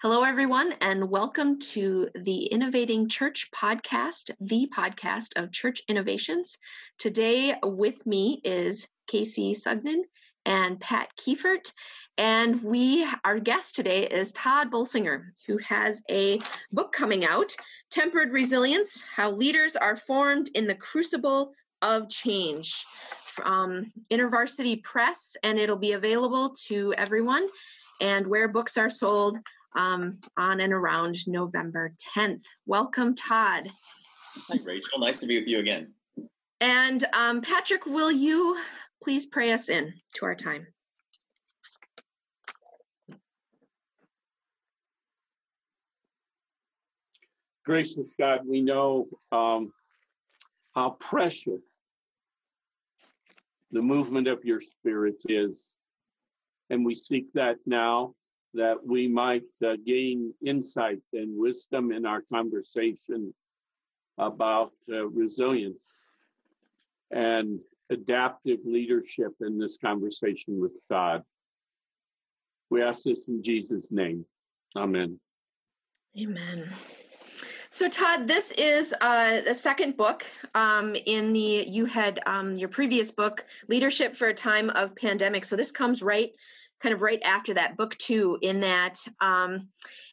Hello, everyone, and welcome to the Innovating Church podcast, the podcast of church innovations. Today, with me is Casey Sugden and Pat Keifert. And we, our guest today is Tod Bolsinger, who has a book coming out, Tempered Resilience How Leaders Are Formed in the Crucible of Change, from InterVarsity Press, and it'll be available to everyone and where books are sold um, on and around November 10th. Welcome, Tod. Hi, Rachel. Nice to be with you again. And um, Patrick, will you please pray us in to our time? Gracious God, we know um, how precious the movement of your spirit is. And we seek that now that we might uh, gain insight and wisdom in our conversation about uh, resilience and adaptive leadership in this conversation with God. We ask this in Jesus' name. Amen. Amen. So, Tod, this is uh, the second book um, in the, you had um, your previous book, Leadership for a Time of Pandemic. So, this comes right kind of right after that book two in that um,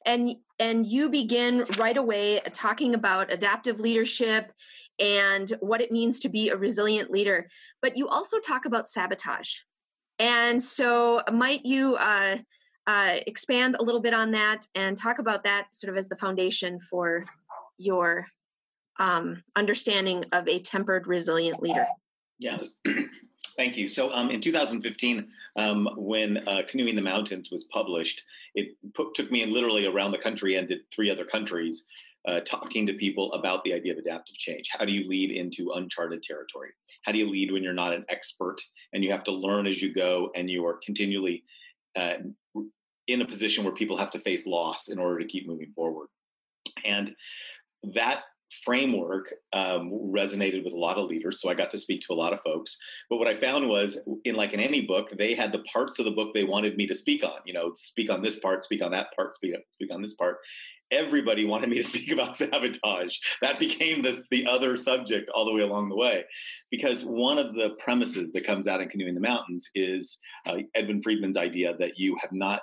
and and you begin right away talking about adaptive leadership and what it means to be a resilient leader but you also talk about sabotage. And so might you uh, uh, expand a little bit on that and talk about that sort of as the foundation for your um, understanding of a tempered resilient leader? Yeah Thank you. So, um, in 2015, um, when uh, Canoeing the Mountains was published, it took me literally around the country and did three other countries uh, talking to people about the idea of adaptive change. How do you lead into uncharted territory? How do you lead when you're not an expert and you have to learn as you go and you are continually uh, in a position where people have to face loss in order to keep moving forward? And that framework um, resonated with a lot of leaders so i got to speak to a lot of folks. But what i found was in like in any book they had the parts of the book they wanted me to speak on you know speak on this part speak on that part speak, speak on this part. Everybody wanted me to speak about sabotage. That became this the other subject all the way along the way. Because one of the premises that comes out in canoeing the mountains is uh, edwin friedman's idea that you have not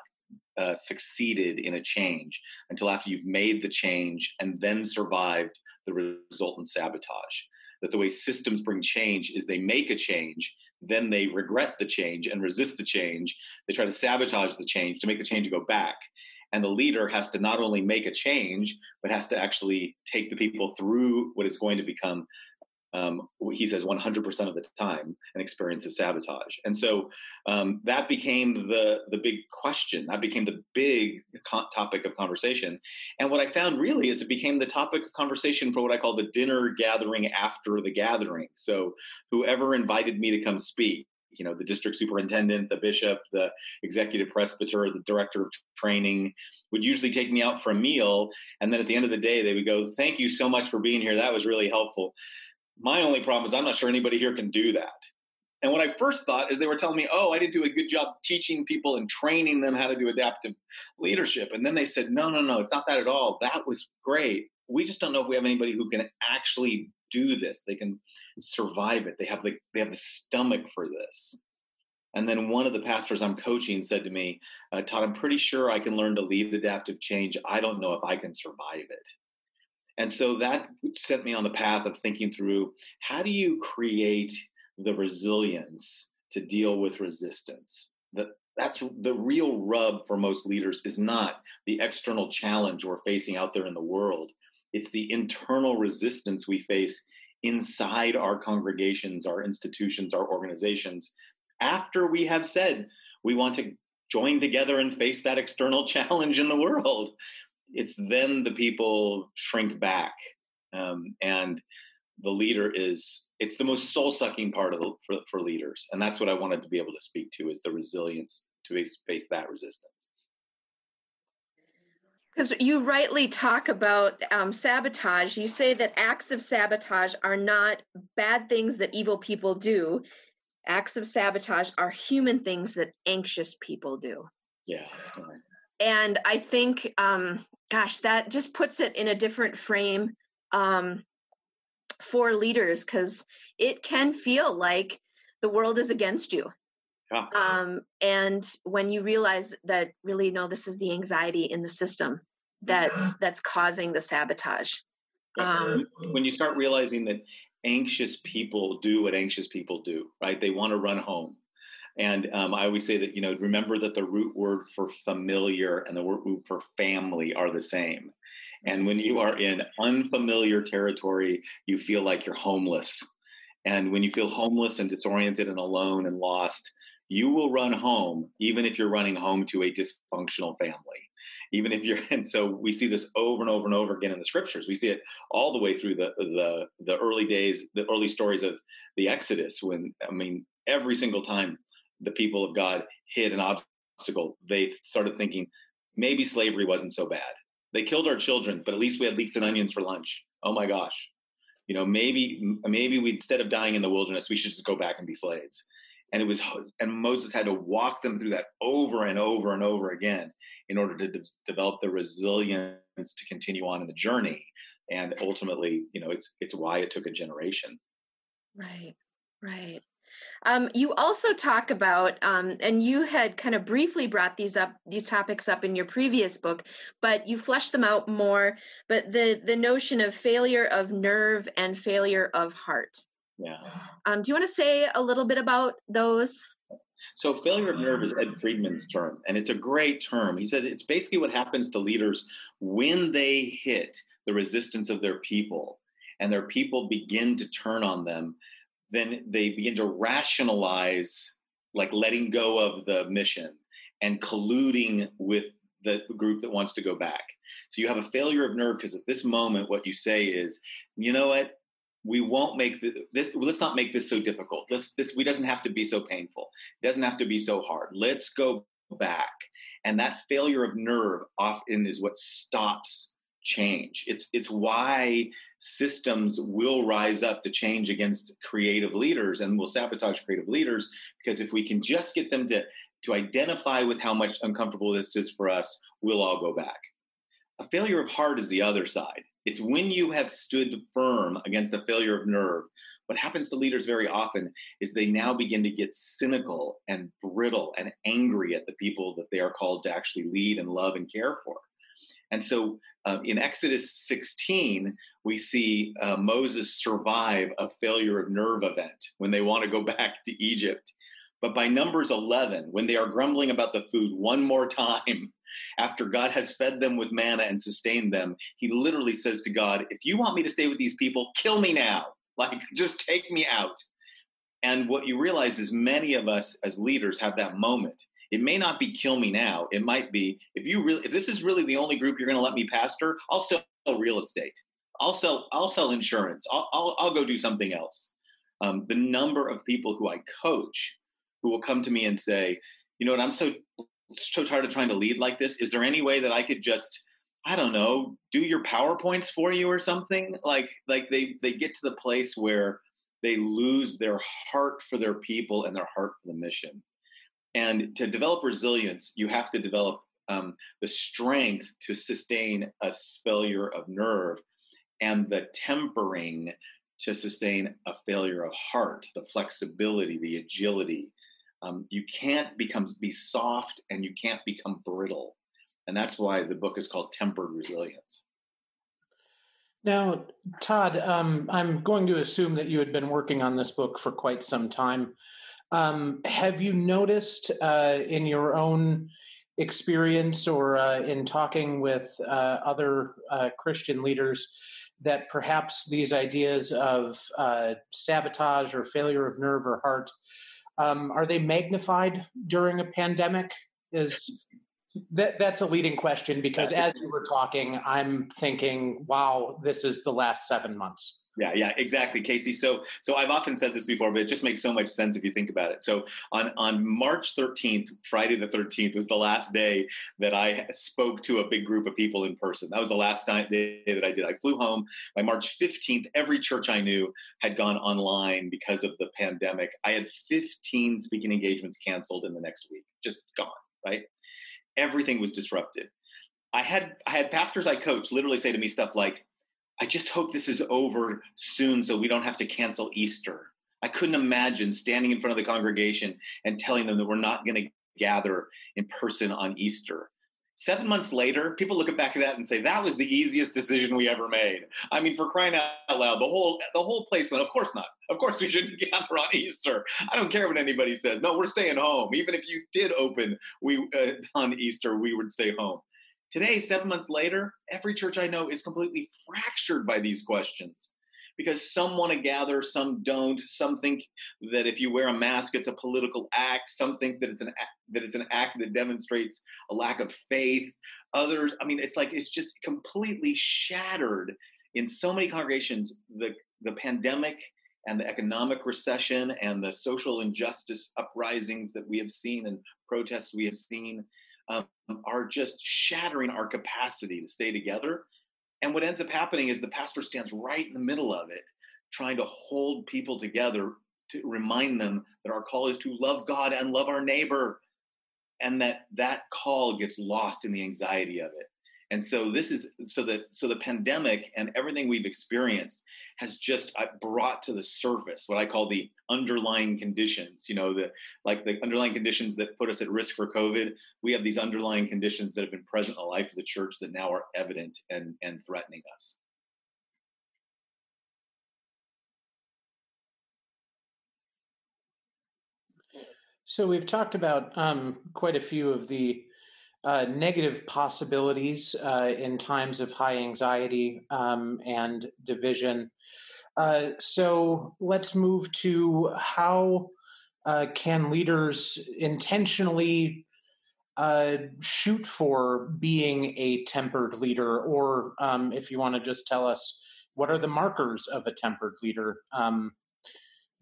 uh, succeeded in a change until after you've made the change and then survived the resultant sabotage. That the way systems bring change is they make a change, then they regret the change and resist the change. They try to sabotage the change to make the change go back. And the leader has to not only make a change, but has to actually take the people through what is going to become um, he says 100% of the time an experience of sabotage. And so um, that became the the big question. That became the big co- topic of conversation. And what i found really is it became the topic of conversation for what i call the dinner gathering after the gathering. So whoever invited me to come speak you know the district superintendent the bishop the executive presbyter the director of training would usually take me out for a meal. And then at the end of the day they would go thank you so much for being here. That was really helpful my only problem is I'm not sure anybody here can do that. And what I first thought is they were telling me, oh, I didn't do a good job teaching people and training them how to do adaptive leadership. And then they said, no, no, no, it's not that at all. That was great. We just don't know if we have anybody who can actually do this. They can survive it. They have the they have the stomach for this. And then one of the pastors I'm coaching said to me, uh, Tod, I'm pretty sure I can learn to lead adaptive change. I don't know if I can survive it. And so that set me on the path of thinking through how do you create the resilience to deal with resistance? That that's the real rub for most leaders is not the external challenge we're facing out there in the world. It's the internal resistance we face inside our congregations, our institutions, our organizations after we have said we want to join together and face that external challenge in the world it's then the people shrink back um, and the leader is it's the most soul sucking part of the, for, for leaders and that's what i wanted to be able to speak to is the resilience to face that resistance. Because you rightly talk about um, sabotage. You say that acts of sabotage are not bad things that evil people do. Acts of sabotage are human things that anxious people do. Yeah and I think, um, gosh, that just puts it in a different frame um, for leaders because it can feel like the world is against you. Yeah. Um, and when you realize that really, no, this is the anxiety in the system that's that's causing the sabotage. Um, when you start realizing that anxious people do what anxious people do, right? They want to run home. And um, I always say that, you know, remember that the root word for familiar and the root word for family are the same. And when you are in unfamiliar territory, you feel like you're homeless. And when you feel homeless and disoriented and alone and lost, you will run home, even if you're running home to a dysfunctional family. Even if you're, and so we see this over and over and over again in the scriptures. We see it all the way through the the the early days, the early stories of the Exodus. When I mean, every single time the people of God hit an obstacle, they started thinking maybe slavery wasn't so bad. They killed our children, but at least we had leeks and onions for lunch. Oh my gosh. You know, maybe maybe we instead of dying in the wilderness, we should just go back and be slaves. And it was and Moses had to walk them through that over and over and over again in order to de- develop the resilience to continue on in the journey. And ultimately, you know, it's it's why it took a generation. Right. Right. Um, you also talk about, um, and you had kind of briefly brought these up, these topics up in your previous book, but you flesh them out more. But the the notion of failure of nerve and failure of heart. Yeah. Um, do you want to say a little bit about those? So, failure of nerve is Ed Friedman's term, and it's a great term. He says it's basically what happens to leaders when they hit the resistance of their people and their people begin to turn on them then they begin to rationalize like letting go of the mission and colluding with the group that wants to go back. So you have a failure of nerve because at this moment, what you say is, you know what, we won't make the, this, let's not make this so difficult. Let's this we doesn't have to be so painful. It doesn't have to be so hard. Let's go back. And that failure of nerve often is what stops change. It's it's why systems will rise up to change against creative leaders and will sabotage creative leaders because if we can just get them to to identify with how much uncomfortable this is for us, we'll all go back. A failure of heart is the other side. It's when you have stood firm against a failure of nerve. What happens to leaders very often is they now begin to get cynical and brittle and angry at the people that they are called to actually lead and love and care for. And so uh, in Exodus 16, we see uh, Moses survive a failure of nerve event when they want to go back to Egypt. But by Numbers 11, when they are grumbling about the food one more time, after God has fed them with manna and sustained them, he literally says to God, If you want me to stay with these people, kill me now. Like, just take me out. And what you realize is many of us as leaders have that moment it may not be kill me now. It might be if you really if this is really the only group you're going to let me pastor, I'll sell real estate. I'll sell I'll sell insurance. I'll I'll, I'll go do something else. Um, the number of people who I coach who will come to me and say, you know what, I'm so so tired of trying to lead like this. Is there any way that I could just I don't know, do your PowerPoints for you or something? Like like they they get to the place where they lose their heart for their people and their heart for the mission. And to develop resilience, you have to develop um, the strength to sustain a failure of nerve and the tempering to sustain a failure of heart, the flexibility, the agility. Um, you can't become be soft and you can't become brittle. And that's why the book is called Tempered Resilience. Now, Tod, um, I'm going to assume that you had been working on this book for quite some time. Um, have you noticed uh, in your own experience or uh, in talking with uh, other uh, Christian leaders that perhaps these ideas of uh, sabotage or failure of nerve or heart um, are they magnified during a pandemic? Is that, that's a leading question because as you were talking, I'm thinking, wow, this is the last seven months. Yeah, yeah, exactly, Casey. So, so I've often said this before, but it just makes so much sense if you think about it. So, on on March 13th, Friday the 13th was the last day that I spoke to a big group of people in person. That was the last time, day that I did. I flew home by March 15th. Every church I knew had gone online because of the pandemic. I had 15 speaking engagements canceled in the next week, just gone. Right. everything was disrupted. I had I had pastors I coached literally say to me stuff like, "I just hope this is over soon, so we don't have to cancel Easter." I couldn't imagine standing in front of the congregation and telling them that we're not going to gather in person on Easter. Seven months later, people look back at that and say that was the easiest decision we ever made. I mean, for crying out loud, the whole the whole place went. Of course not. Of course we shouldn't gather on Easter. I don't care what anybody says. No, we're staying home. Even if you did open, we uh, on Easter we would stay home. Today, seven months later, every church I know is completely fractured by these questions because some want to gather, some don't. Some think that if you wear a mask, it's a political act. Some think that it's an act, that it's an act that demonstrates a lack of faith. Others, I mean, it's like it's just completely shattered in so many congregations. The the pandemic and the economic recession and the social injustice uprisings that we have seen and protests we have seen um, are just shattering our capacity to stay together and what ends up happening is the pastor stands right in the middle of it, trying to hold people together to remind them that our call is to love God and love our neighbor, and that that call gets lost in the anxiety of it. And so this is so that so the pandemic and everything we've experienced has just uh, brought to the surface what I call the underlying conditions. You know, the like the underlying conditions that put us at risk for COVID. We have these underlying conditions that have been present in the life of the church that now are evident and and threatening us. So we've talked about um, quite a few of the uh, negative possibilities uh, in times of high anxiety um, and division. Uh, so let's move to how uh, can leaders intentionally uh, shoot for being a tempered leader, or um, if you want to just tell us what are the markers of a tempered leader um,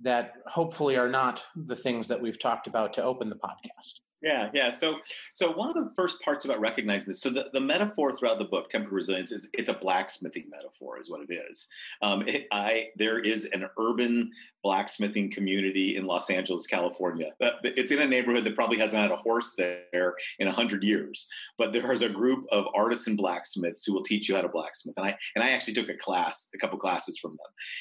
that hopefully are not the things that we've talked about to open the podcast. Yeah, yeah. So, so one of the first parts about recognizing this, so the, the metaphor throughout the book, tempered resilience, is it's a blacksmithing metaphor, is what it is. Um, it, I there is an urban blacksmithing community in Los Angeles, California. It's in a neighborhood that probably hasn't had a horse there in a hundred years, but there's a group of artisan blacksmiths who will teach you how to blacksmith. And I and I actually took a class, a couple classes from them.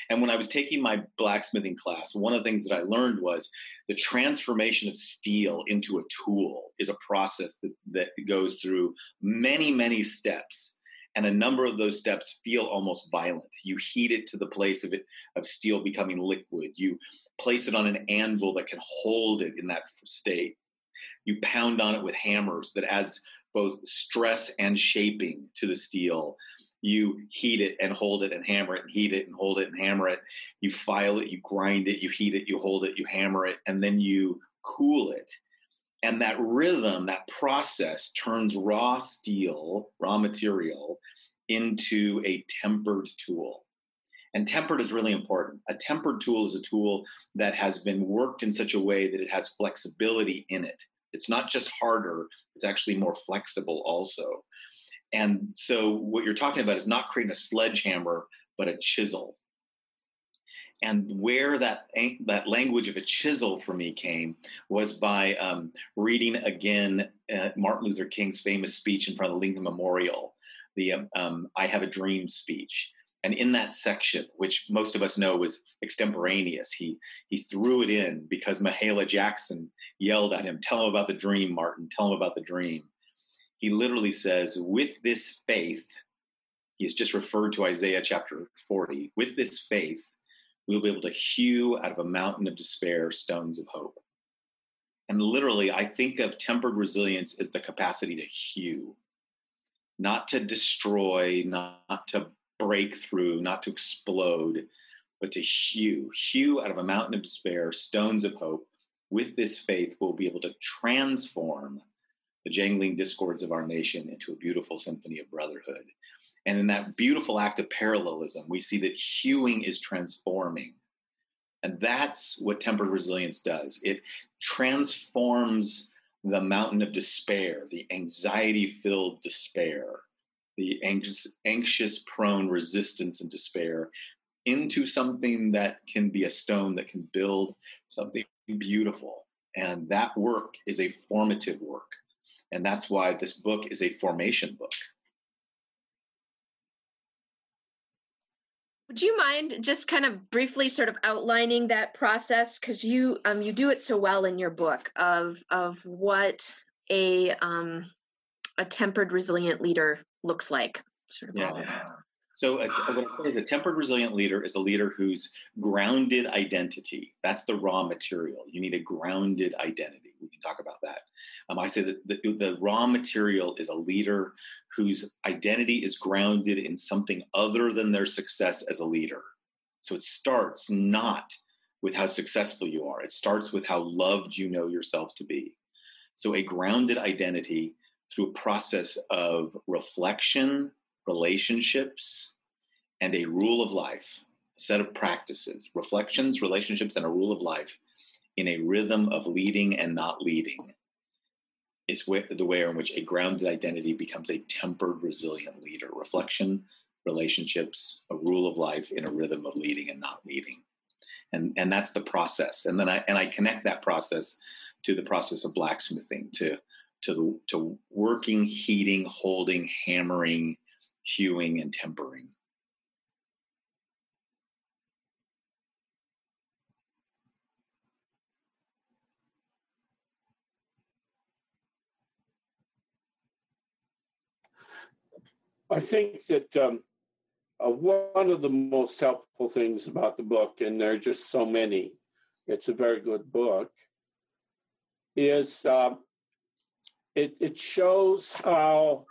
And when I was taking my blacksmithing class, one of the things that I learned was the transformation of steel into a tool is a process that, that goes through many, many steps and a number of those steps feel almost violent. You heat it to the place of it of steel becoming liquid. You place it on an anvil that can hold it in that state. You pound on it with hammers that adds both stress and shaping to the steel. You heat it and hold it and hammer it and heat it and hold it and hammer it. You file it, you grind it, you heat it, you hold it, you hammer it, and then you cool it and that rhythm, that process turns raw steel, raw material, into a tempered tool. And tempered is really important. A tempered tool is a tool that has been worked in such a way that it has flexibility in it. It's not just harder, it's actually more flexible also. And so, what you're talking about is not creating a sledgehammer, but a chisel and where that that language of a chisel for me came was by um, reading again uh, Martin Luther King's famous speech in front of the Lincoln Memorial, the um, um, "I Have a Dream" speech. And in that section, which most of us know was extemporaneous, he he threw it in because Mahalia Jackson yelled at him, "Tell him about the dream, Martin. Tell him about the dream." He literally says, "With this faith." He's just referred to Isaiah chapter 40. With this faith, we'll be able to hew out of a mountain of despair stones of hope. And literally, I think of tempered resilience as the capacity to hew, not to destroy, not to break through, not to explode, but to hew, hew out of a mountain of despair stones of hope. With this faith, we'll be able to transform the jangling discords of our nation into a beautiful symphony of brotherhood. And in that beautiful act of parallelism, we see that hewing is transforming. And that's what tempered resilience does it transforms the mountain of despair, the anxiety filled despair, the anxious, anxious prone resistance and despair into something that can be a stone that can build something beautiful. And that work is a formative work And that's why this book is a formation book. Would you mind just kind of briefly sort of outlining that process because you um, you do it so well in your book of of what a um, a tempered resilient leader looks like sort of yeah. So, a, what I say is a tempered, resilient leader is a leader whose grounded identity, that's the raw material. You need a grounded identity. We can talk about that. Um, I say that the, the raw material is a leader whose identity is grounded in something other than their success as a leader. So, it starts not with how successful you are, it starts with how loved you know yourself to be. So, a grounded identity through a process of reflection relationships, and a rule of life, a set of practices, reflections, relationships, and a rule of life in a rhythm of leading and not leading is the way in which a grounded identity becomes a tempered, resilient leader. Reflection, relationships, a rule of life in a rhythm of leading and not leading. And, and that's the process. And then I, and I connect that process to the process of blacksmithing, to, to, to working, heating, holding, hammering, hewing and tempering. I think that um, uh, one of the most helpful things about the book, and there are just so many, it's a very good book, is uh, it, it shows how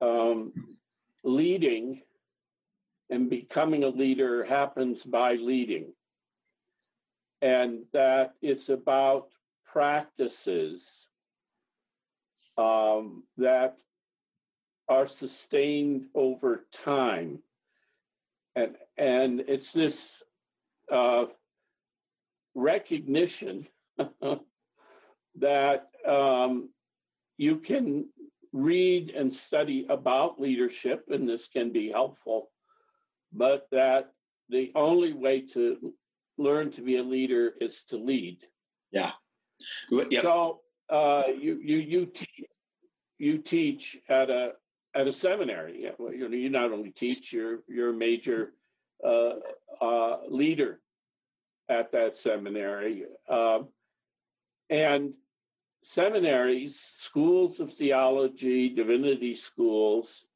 um, leading and becoming a leader happens by leading. And that it's about practices um, that are sustained over time. And, and it's this uh, recognition that um, you can read and study about leadership, and this can be helpful, but that the only way to learn to be a leader is to lead. Yeah. Yep. So uh, you you you teach you teach at a at a seminary. You, know, you not only teach, you're you're a major uh, uh, leader at that seminary, um, and seminaries, schools of theology, divinity schools,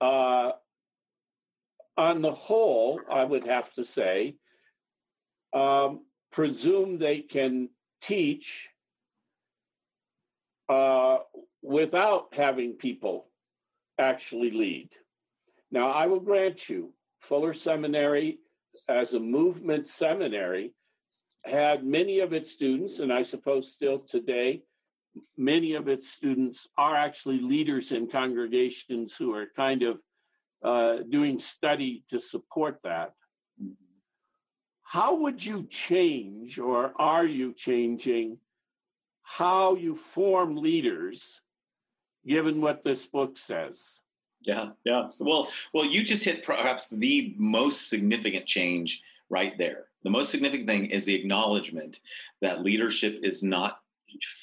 uh, on the whole, I would have to say, um, presume they can teach uh, without having people actually lead. Now, I will grant you, Fuller Seminary, as a movement seminary, had many of its students, and I suppose still today, many of its students are actually leaders in congregations who are kind of uh, doing study to support that. How would you change, or are you changing, how you form leaders, given what this book says? Yeah, yeah. Well, well, you just hit perhaps the most significant change right there. The most significant thing is the acknowledgement that leadership is not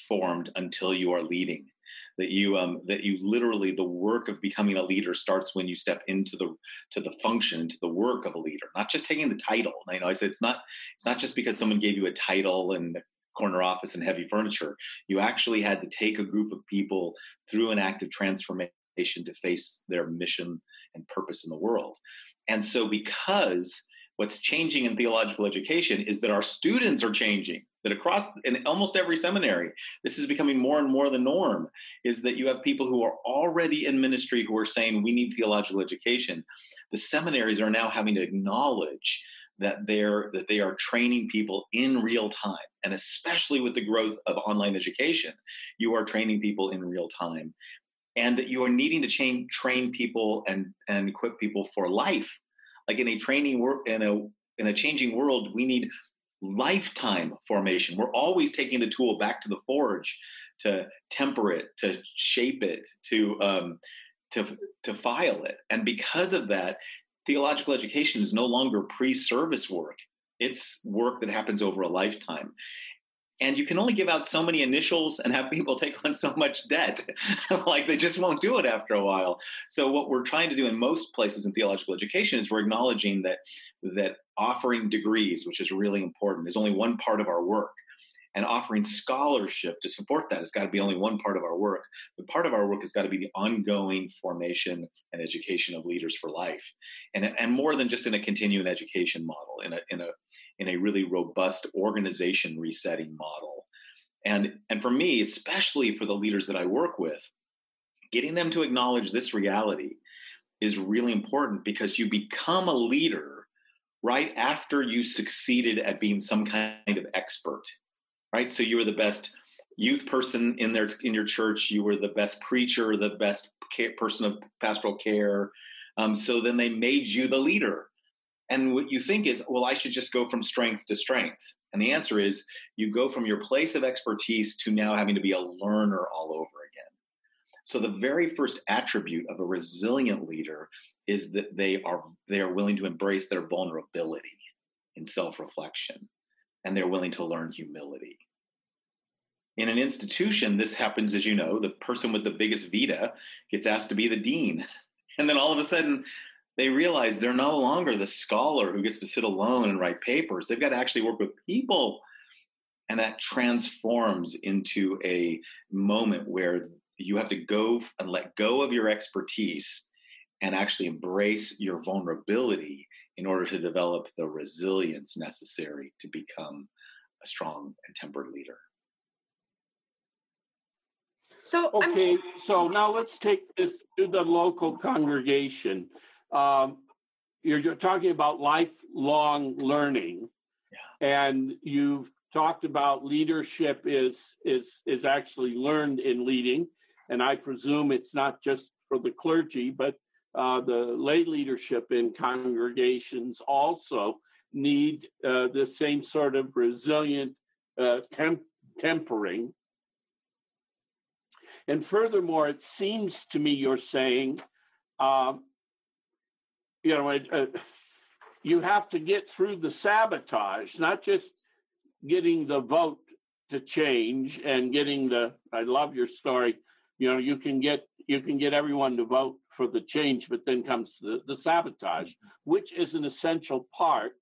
formed until you are leading. That you um, that you literally the work of becoming a leader starts when you step into the to the function to the work of a leader, not just taking the title. You know, I said it's not it's not just because someone gave you a title and corner office and heavy furniture. You actually had to take a group of people through an active transformation to face their mission and purpose in the world. And so, because what's changing in theological education is that our students are changing that across in almost every seminary this is becoming more and more the norm is that you have people who are already in ministry who are saying we need theological education. The seminaries are now having to acknowledge that they're that they are training people in real time and especially with the growth of online education you are training people in real time and that you are needing to train train people and and equip people for life like in a training work in a in a changing world we need lifetime formation. We're always taking the tool back to the forge to temper it to shape it to um, to to file it. And because of that theological education is no longer pre-service work. It's work that happens over a lifetime and you can only give out so many initials and have people take on so much debt. Like they just won't do it after a while. So what we're trying to do in most places in theological education is we're acknowledging that that offering degrees which is really important is only one part of our work and offering scholarship to support that has got to be only one part of our work. But part of our work has got to be the ongoing formation and education of leaders for life, and and more than just in a continuing education model, in a in a in a really robust organization resetting model. And and for me, especially for the leaders that I work with, getting them to acknowledge this reality is really important because you become a leader right after you succeeded at being some kind of expert right? So you were the best youth person in there in your church. You were the best preacher, the best care, person of pastoral care. Um, so then they made you the leader. And what you think is, well, I should just go from strength to strength. And the answer is, you go from your place of expertise to now having to be a learner all over again. So the very first attribute of a resilient leader is that they are they are willing to embrace their vulnerability in self-reflection and they're willing to learn humility. In an institution, this happens, as you know, the person with the biggest vita gets asked to be the dean. And then all of a sudden, they realize they're no longer the scholar who gets to sit alone and write papers. They've got to actually work with people. And that transforms into a moment where you have to go and let go of your expertise and actually embrace your vulnerability in order to develop the resilience necessary to become a strong and tempered leader. So okay, I'm... so now let's take this to the local congregation. Um, you're, you're, talking about lifelong learning, yeah. and you've talked about leadership is is is actually learned in leading, and I presume it's not just for the clergy, but uh, the lay leadership in congregations also need uh, the same sort of resilient uh, temp- tempering and furthermore, it seems to me you're saying, um, you know, uh, you have to get through the sabotage, not just getting the vote to change and getting the. I love your story. You know, you can get you can get everyone to vote for the change, but then comes the, the sabotage, which is an essential part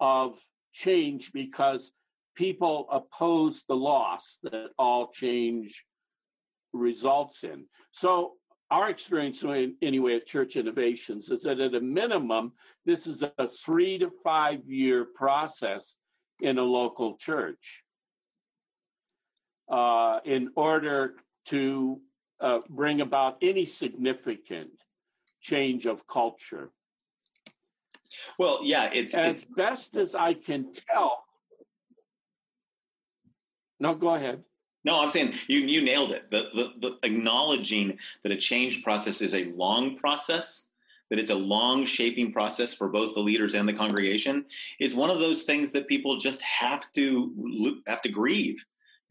of change because people oppose the loss that all change results in. So our experience anyway at Church Innovations is that at a minimum, this is a three to five year process in a local church uh, in order to uh, bring about any significant change of culture. Well, yeah, it's as it's... best as I can tell. No, go ahead. No, I'm saying you you nailed it. The, the, the acknowledging that a change process is a long process, that it's a long shaping process for both the leaders and the congregation, is one of those things that people just have to have to grieve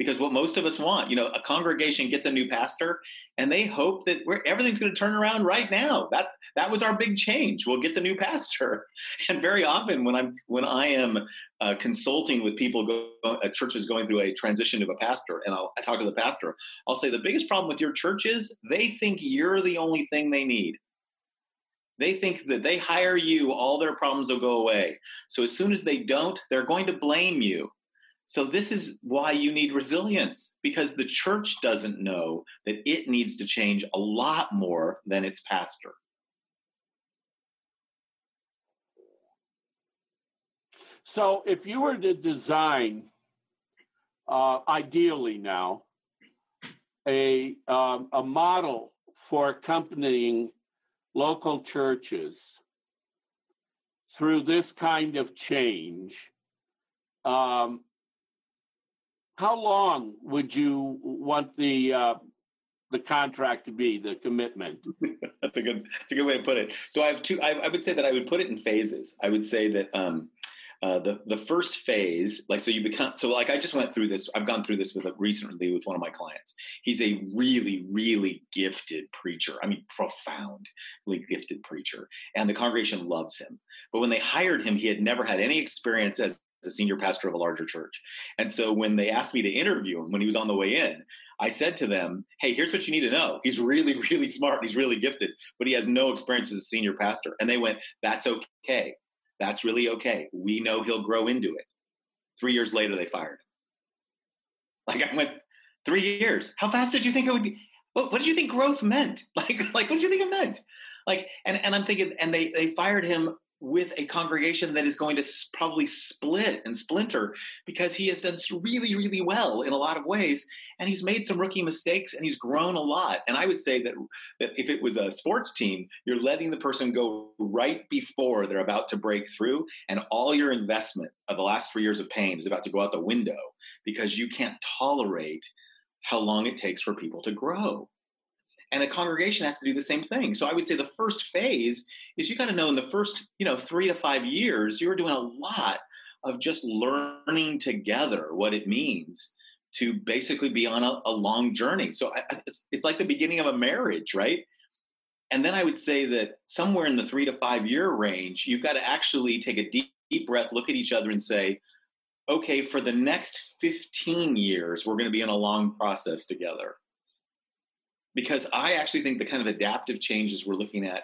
because what most of us want, you know, a congregation gets a new pastor and they hope that everything's going to turn around right now. That that was our big change. We'll get the new pastor. And very often when I'm when I am uh, consulting with people, go, uh, churches going through a transition of a pastor, and I'll, I talk to the pastor, I'll say the biggest problem with your church is they think you're the only thing they need. They think that they hire you, all their problems will go away. So as soon as they don't, they're going to blame you. So, this is why you need resilience because the church doesn't know that it needs to change a lot more than its pastor. So, if you were to design, uh, ideally now, a, um, a model for accompanying local churches through this kind of change, um, how long would you want the uh, the contract to be, the commitment? that's a good that's a good way to put it. So I have two. I, I would say that I would put it in phases. I would say that um, uh, the the first phase, like so, you become so like I just went through this. I've gone through this with a, recently with one of my clients. He's a really really gifted preacher. I mean, profoundly gifted preacher, and the congregation loves him. But when they hired him, he had never had any experience as a senior pastor of a larger church. And so when they asked me to interview him when he was on the way in, I said to them, Hey, here's what you need to know. He's really, really smart. He's really gifted, but he has no experience as a senior pastor. And they went, That's okay. That's really okay. We know he'll grow into it. Three years later, they fired him. Like I went, Three years. How fast did you think it would? What, what did you think growth meant? Like, like what did you think it meant? Like, and, and I'm thinking, and they, they fired him with a congregation that is going to probably split and splinter because he has done really, really well in a lot of ways. And he's made some rookie mistakes and he's grown a lot. And I would say that, that if it was a sports team, you're letting the person go right before they're about to break through. And all your investment of the last three years of pain is about to go out the window because you can't tolerate how long it takes for people to grow. And a congregation has to do the same thing. So I would say the first phase is you got to know in the first, you know, three to five years, you're doing a lot of just learning together what it means to basically be on a, a long journey. So I, it's, it's like the beginning of a marriage, right? And then I would say that somewhere in the three to five year range, you've got to actually take a deep, deep breath, look at each other, and say, okay, for the next 15 years, we're going to be in a long process together because I actually think the kind of adaptive changes we're looking at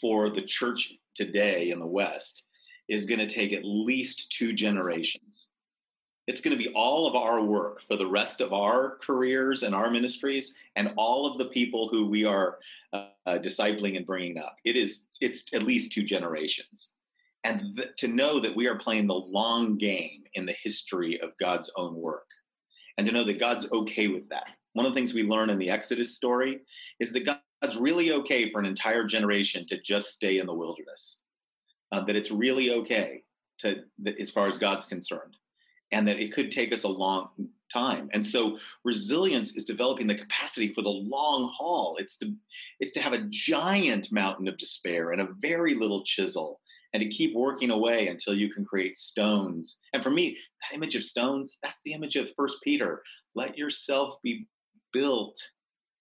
for the church today in the West is going to take at least two generations. It's going to be all of our work for the rest of our careers and our ministries, and all of the people who we are uh, discipling and bringing up. It is it's at least two generations, and th- to know that we are playing the long game in the history of God's own work, and to know that God's okay with that one of the things we learn in the Exodus story is that God's really okay for an entire generation to just stay in the wilderness. Uh, that it's really okay to, as far as God's concerned, and that it could take us a long time. And so resilience is developing the capacity for the long haul. It's to it's to have a giant mountain of despair and a very little chisel and to keep working away until you can create stones. And for me, that image of stones, that's the image of First Peter. Let yourself be built,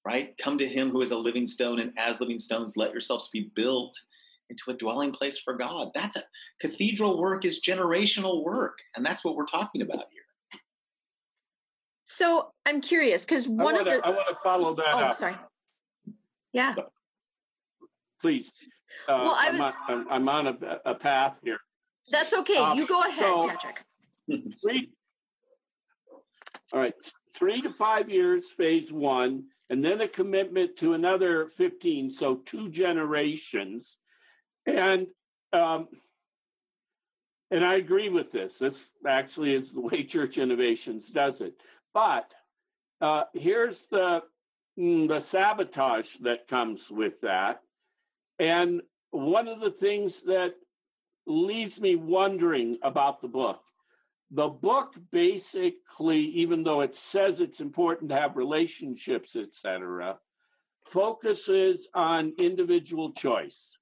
right? Come to him who is a living stone, and as living stones, let yourselves be built into a dwelling place for God. That's a cathedral work is generational work, and that's what we're talking about here. So I'm curious because one wanna, of the I want to follow that oh, up. sorry. Yeah. So, please. Uh, Well, I I'm, was- on, I'm, I'm on a, a path here. That's okay. Um, you go ahead, so- Patrick. Three, all right, three to five years, phase one, and then a commitment to another 15, so two generations. And um, and I agree with this. This actually is the way Church Innovations does it. But uh, here's the mm, the sabotage that comes with that. And one of the things that leaves me wondering about the book the book basically, even though it says it's important to have relationships, etc., focuses on individual choice.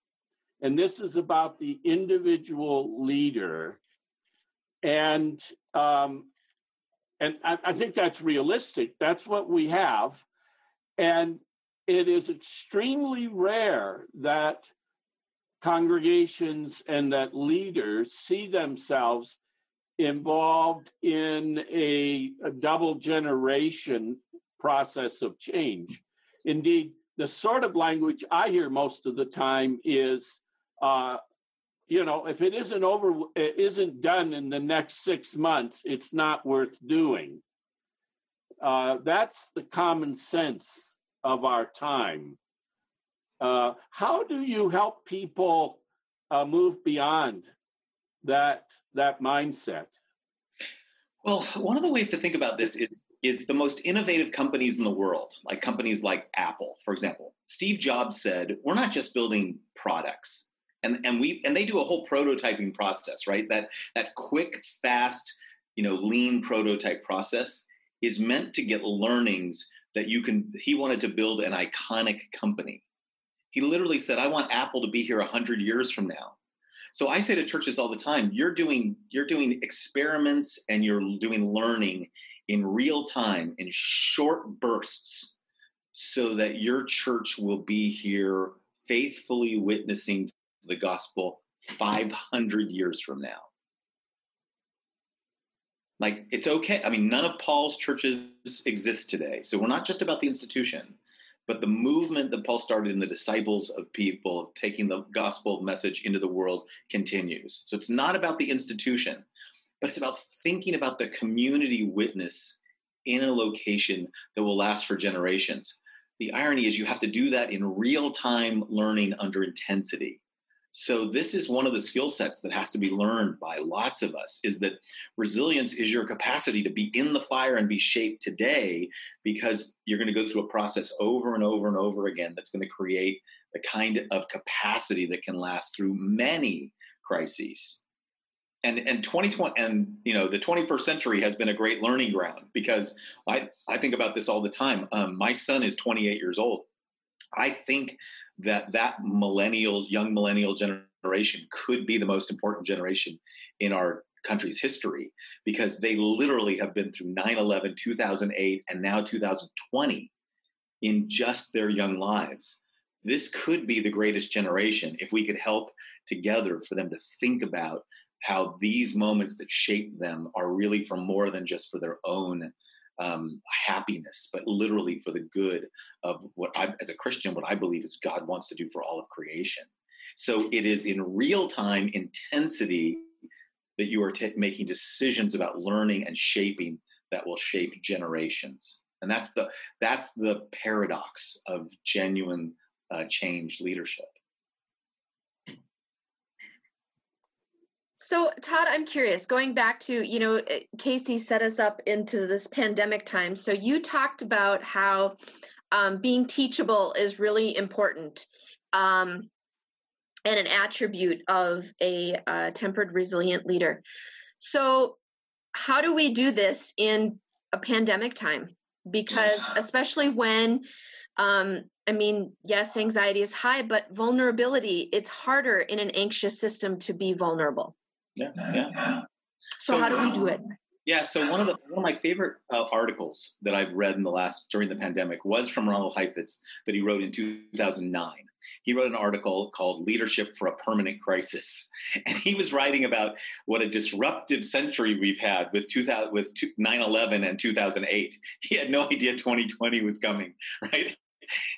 And this is about the individual leader. And um, and I, I think that's realistic. That's what we have. And it is extremely rare that congregations and that leaders see themselves involved in a, a, double generation process of change. Indeed, the sort of language I hear most of the time is, uh, you know, if it isn't over, it isn't done in the next six months, it's not worth doing. Uh, that's the common sense of our time. Uh, how do you help people uh, move beyond that that mindset? Well, one of the ways to think about this is is the most innovative companies in the world, like companies like Apple, for example. Steve Jobs said, "We're not just building products." And and we and they do a whole prototyping process, right? That that quick, fast, you know, lean prototype process is meant to get learnings that you can he wanted to build an iconic company. He literally said, "I want Apple to be here 100 years from now." So I say to churches all the time, you're doing you're doing experiments and you're doing learning in real time in short bursts so that your church will be here faithfully witnessing the gospel 500 years from now. Like it's okay. I mean, none of Paul's churches exist today. So we're not just about the institution, but the movement that Paul started in the disciples of people taking the gospel message into the world continues. So it's not about the institution, but it's about thinking about the community witness in a location that will last for generations. The irony is you have to do that in real time learning under intensity. So this is one of the skill sets that has to be learned by lots of us is that resilience is your capacity to be in the fire and be shaped today because you're going to go through a process over and over and over again that's going to create the kind of capacity that can last through many crises. And and 2020 and you know the 21st century has been a great learning ground because I I think about this all the time. Um, my son is 28 years old. I think that that millennial, young millennial generation could be the most important generation in our country's history because they literally have been through 9 11, 2008, and now 2020 in just their young lives. This could be the greatest generation if we could help together for them to think about how these moments that shape them are really for more than just for their own um, happiness, but literally for the good of what I, as a Christian, what I believe is God wants to do for all of creation. So it is in real time intensity that you are t- making decisions about learning and shaping that will shape generations. And that's the that's the paradox of genuine uh, change leadership. So, Tod, I'm curious, going back to, you know, eh, Casey set us up into this pandemic time. So, you talked about how um, being teachable is really important um, and an attribute of a uh, tempered, resilient leader. So, how do we do this in a pandemic time? Because, especially when um, I mean, yes, anxiety is high, but vulnerability, it's harder in an anxious system to be vulnerable. Yeah, uh, yeah. Uh, uh. So, so how do we do it? Yeah, so one of the one of my favorite uh, articles that I've read in the last during the pandemic was from Ronald Heifetz that he wrote in 2009. He wrote an article called "Leadership for a Permanent Crisis," and he was writing about what a disruptive century we've had with 2000 with 9/11 and 2008. He had no idea 2020 was coming, right?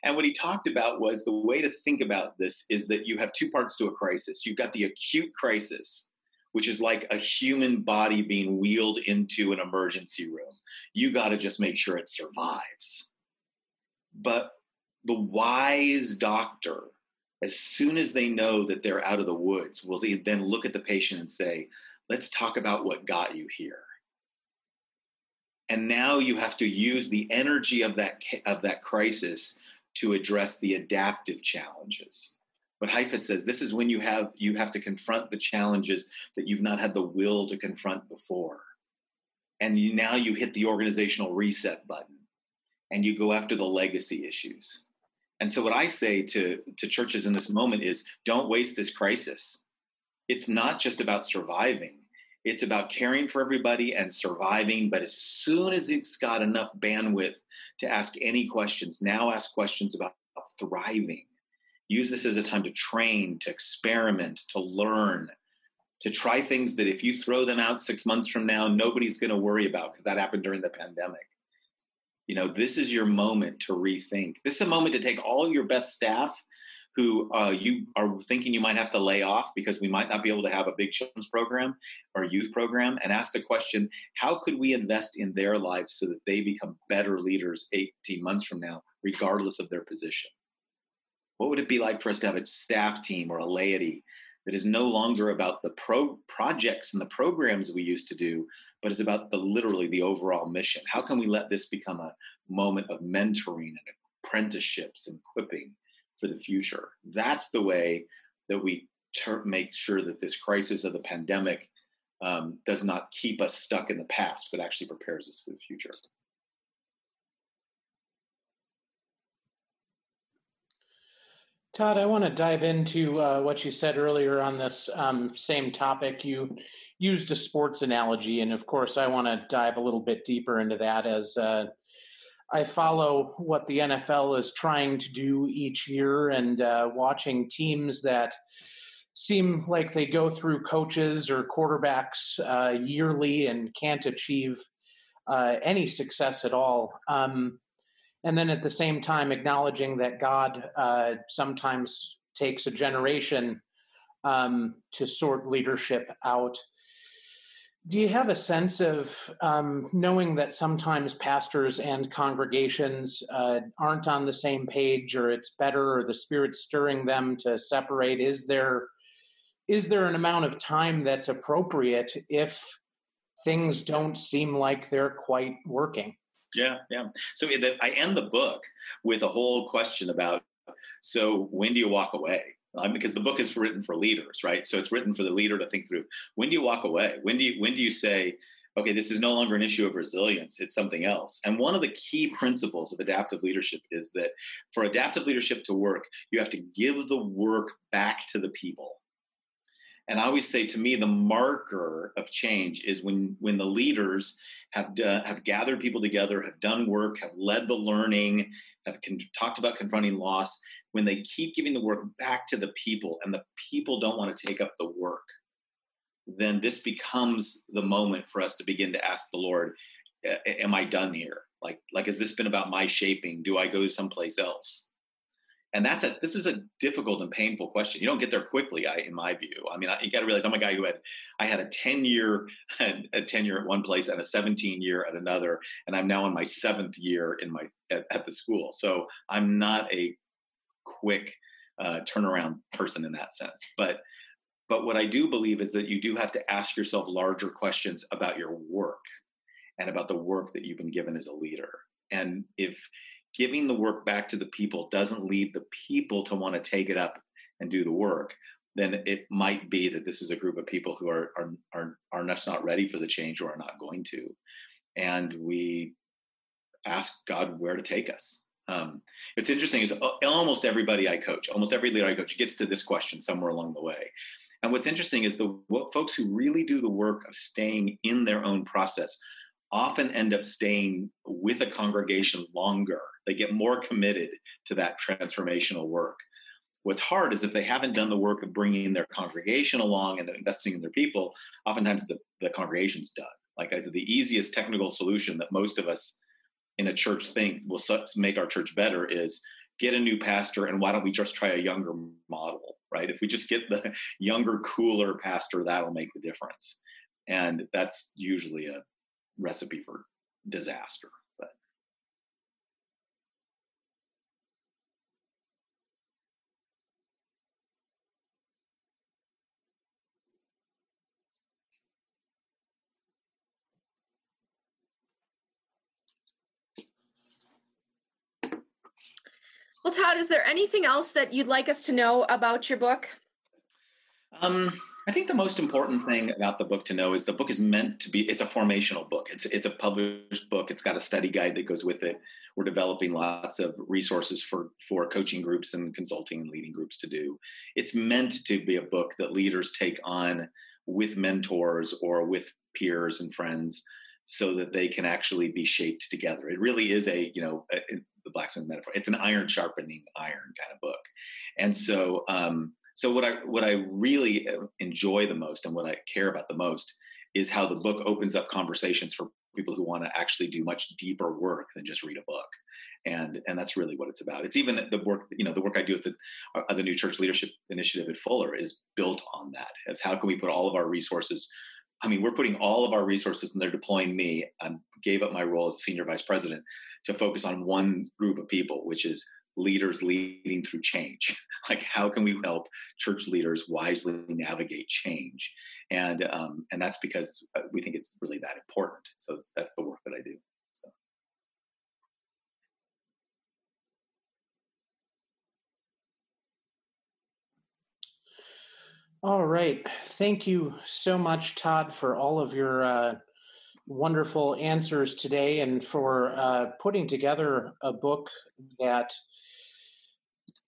And what he talked about was the way to think about this is that you have two parts to a crisis. You've got the acute crisis, which is like a human body being wheeled into an emergency room. You got to just make sure it survives. But the wise doctor, as soon as they know that they're out of the woods, will then look at the patient and say, let's talk about what got you here. And now you have to use the energy of that, of that crisis to address the adaptive challenges. But Heifetz says this is when you have you have to confront the challenges that you've not had the will to confront before. And you, now you hit the organizational reset button and you go after the legacy issues. And so what I say to, to churches in this moment is don't waste this crisis. It's not just about surviving. It's about caring for everybody and surviving. But as soon as it's got enough bandwidth to ask any questions, now ask questions about thriving use this as a time to train, to experiment, to learn, to try things that if you throw them out six months from now, nobody's going to worry about because that happened during the pandemic. You know, this is your moment to rethink. This is a moment to take all your best staff who uh, you are thinking you might have to lay off because we might not be able to have a big children's program or youth program and ask the question how could we invest in their lives so that they become better leaders 18 months from now, regardless of their position? What would it be like for us to have a staff team or a laity that is no longer about the pro projects and the programs we used to do, but is about the literally the overall mission? How can we let this become a moment of mentoring and apprenticeships and equipping for the future? That's the way that we ter- make sure that this crisis of the pandemic um, does not keep us stuck in the past, but actually prepares us for the future. Tod, I want to dive into uh, what you said earlier on this um, same topic. You used a sports analogy, and of course, I want to dive a little bit deeper into that as uh, I follow what the NFL is trying to do each year and uh, watching teams that seem like they go through coaches or quarterbacks uh, yearly and can't achieve uh, any success at all. Um, and then at the same time, acknowledging that God uh, sometimes takes a generation um, to sort leadership out. Do you have a sense of um, knowing that sometimes pastors and congregations uh, aren't on the same page, or it's better, or the Spirit's stirring them to separate? Is there is there an amount of time that's appropriate if things don't seem like they're quite working? Yeah, yeah. So I end the book with a whole question about so when do you walk away? Um, because the book is written for leaders, right? So it's written for the leader to think through. When do you walk away? When do you when do you say, okay, this is no longer an issue of resilience; it's something else. And one of the key principles of adaptive leadership is that for adaptive leadership to work, you have to give the work back to the people. And I always say to me, the marker of change is when when the leaders have done, have gathered people together, have done work, have led the learning, have con- talked about confronting loss. When they keep giving the work back to the people, and the people don't want to take up the work, then this becomes the moment for us to begin to ask the Lord, "Am I done here? Like, like has this been about my shaping? Do I go someplace else?" And that's a this is a difficult and painful question. You don't get there quickly I, in my view. I mean I, you got to realize i'm a guy who had i had a 10 year a 10 year at one place and a 17 year at another and i'm now in my seventh year in my at, at the school. So i'm not a quick uh, turnaround person in that sense. But but what i do believe is that you do have to ask yourself larger questions about your work and about the work that you've been given as a leader. And if giving the work back to the people doesn't lead the people to want to take it up and do the work, then it might be that this is a group of people who are are are are just not ready for the change or are not going to, and we ask God where to take us. Um, it's interesting is almost everybody I coach, almost every leader I coach gets to this question somewhere along the way. And what's interesting is the what folks who really do the work of staying in their own process often end up staying with a congregation longer. They get more committed to that transformational work. What's hard is if they haven't done the work of bringing their congregation along and investing in their people, oftentimes the, the congregation's done. Like I said, the easiest technical solution that most of us in a church think will make our church better is get a new pastor and why don't we just try a younger model, right? If we just get the younger, cooler pastor, that'll make the difference. And that's usually a recipe for disaster. But Well, Tod, is there anything else that you'd like us to know about your book? Um, I think the most important thing about the book to know is the book is meant to be it's a formational book. It's it's a published book. It's got a study guide that goes with it. We're developing lots of resources for for coaching groups and consulting and leading groups to do. It's meant to be a book that leaders take on with mentors or with peers and friends so that they can actually be shaped together. It really is a, you know, a, the blacksmith metaphor. It's an iron sharpening iron kind of book. And so um so what I what I really uh, enjoy the most and what I care about the most is how the book opens up conversations for people who want to actually do much deeper work than just read a book. And and that's really what it's about. It's even the work you know the work i do at the uh, the new church leadership initiative at fuller is built on that as how can we put all of our resources i mean we're putting all of our resources and they're deploying me. I gave up my role as senior vice president to focus on one group of people which is leaders leading through change. like, how can we help church leaders wisely navigate change? And um, and that's because uh, we think it's really that important. So that's, that's the work that I do. So. All right. Thank you so much, Tod, for all of your uh, wonderful answers today and for uh, putting together a book that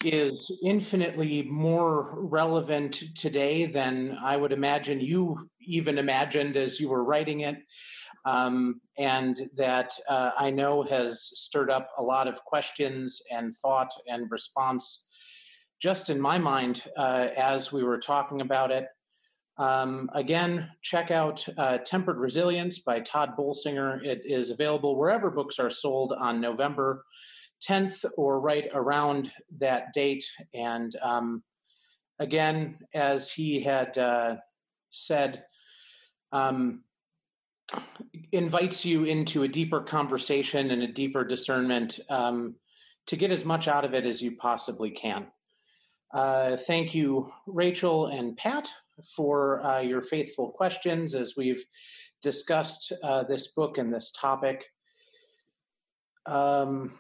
is infinitely more relevant today than I would imagine you even imagined as you were writing it. Um, and that uh, I know has stirred up a lot of questions and thought and response just in my mind uh, as we were talking about it. Um, again, check out uh, Tempered Resilience by Tod Bolsinger. It is available wherever books are sold on November 10th or right around that date. And um, again, as he had uh, said, um, invites you into a deeper conversation and a deeper discernment um, to get as much out of it as you possibly can. Uh, thank you, Rachel and Pat, for uh, your faithful questions as we've discussed uh, this book and this topic. Um,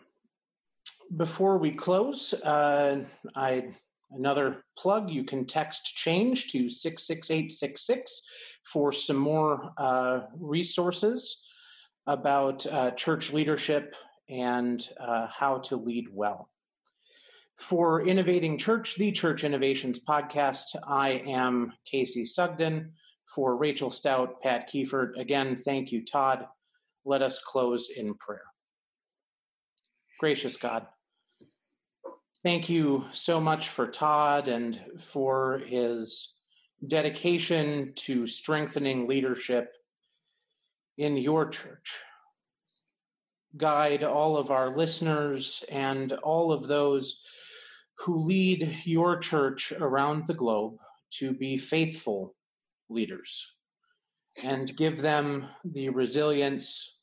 before we close, uh, I another plug. You can text change to six six eight six six for some more uh, resources about uh, church leadership and uh, how to lead well. For Innovating Church, the Church Innovations podcast, I am Casey Sugden. For Rachel Stout, Pat Keifert, again, thank you, Tod. Let us close in prayer. Gracious God, thank you so much for Todd and for his dedication to strengthening leadership in your church. Guide all of our listeners and all of those who lead your church around the globe to be faithful leaders and give them the resilience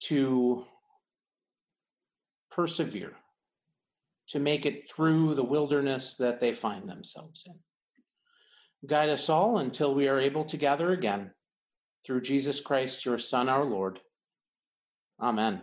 to persevere, to make it through the wilderness that they find themselves in. Guide us all until we are able to gather again through Jesus Christ, your Son, our Lord. Amen.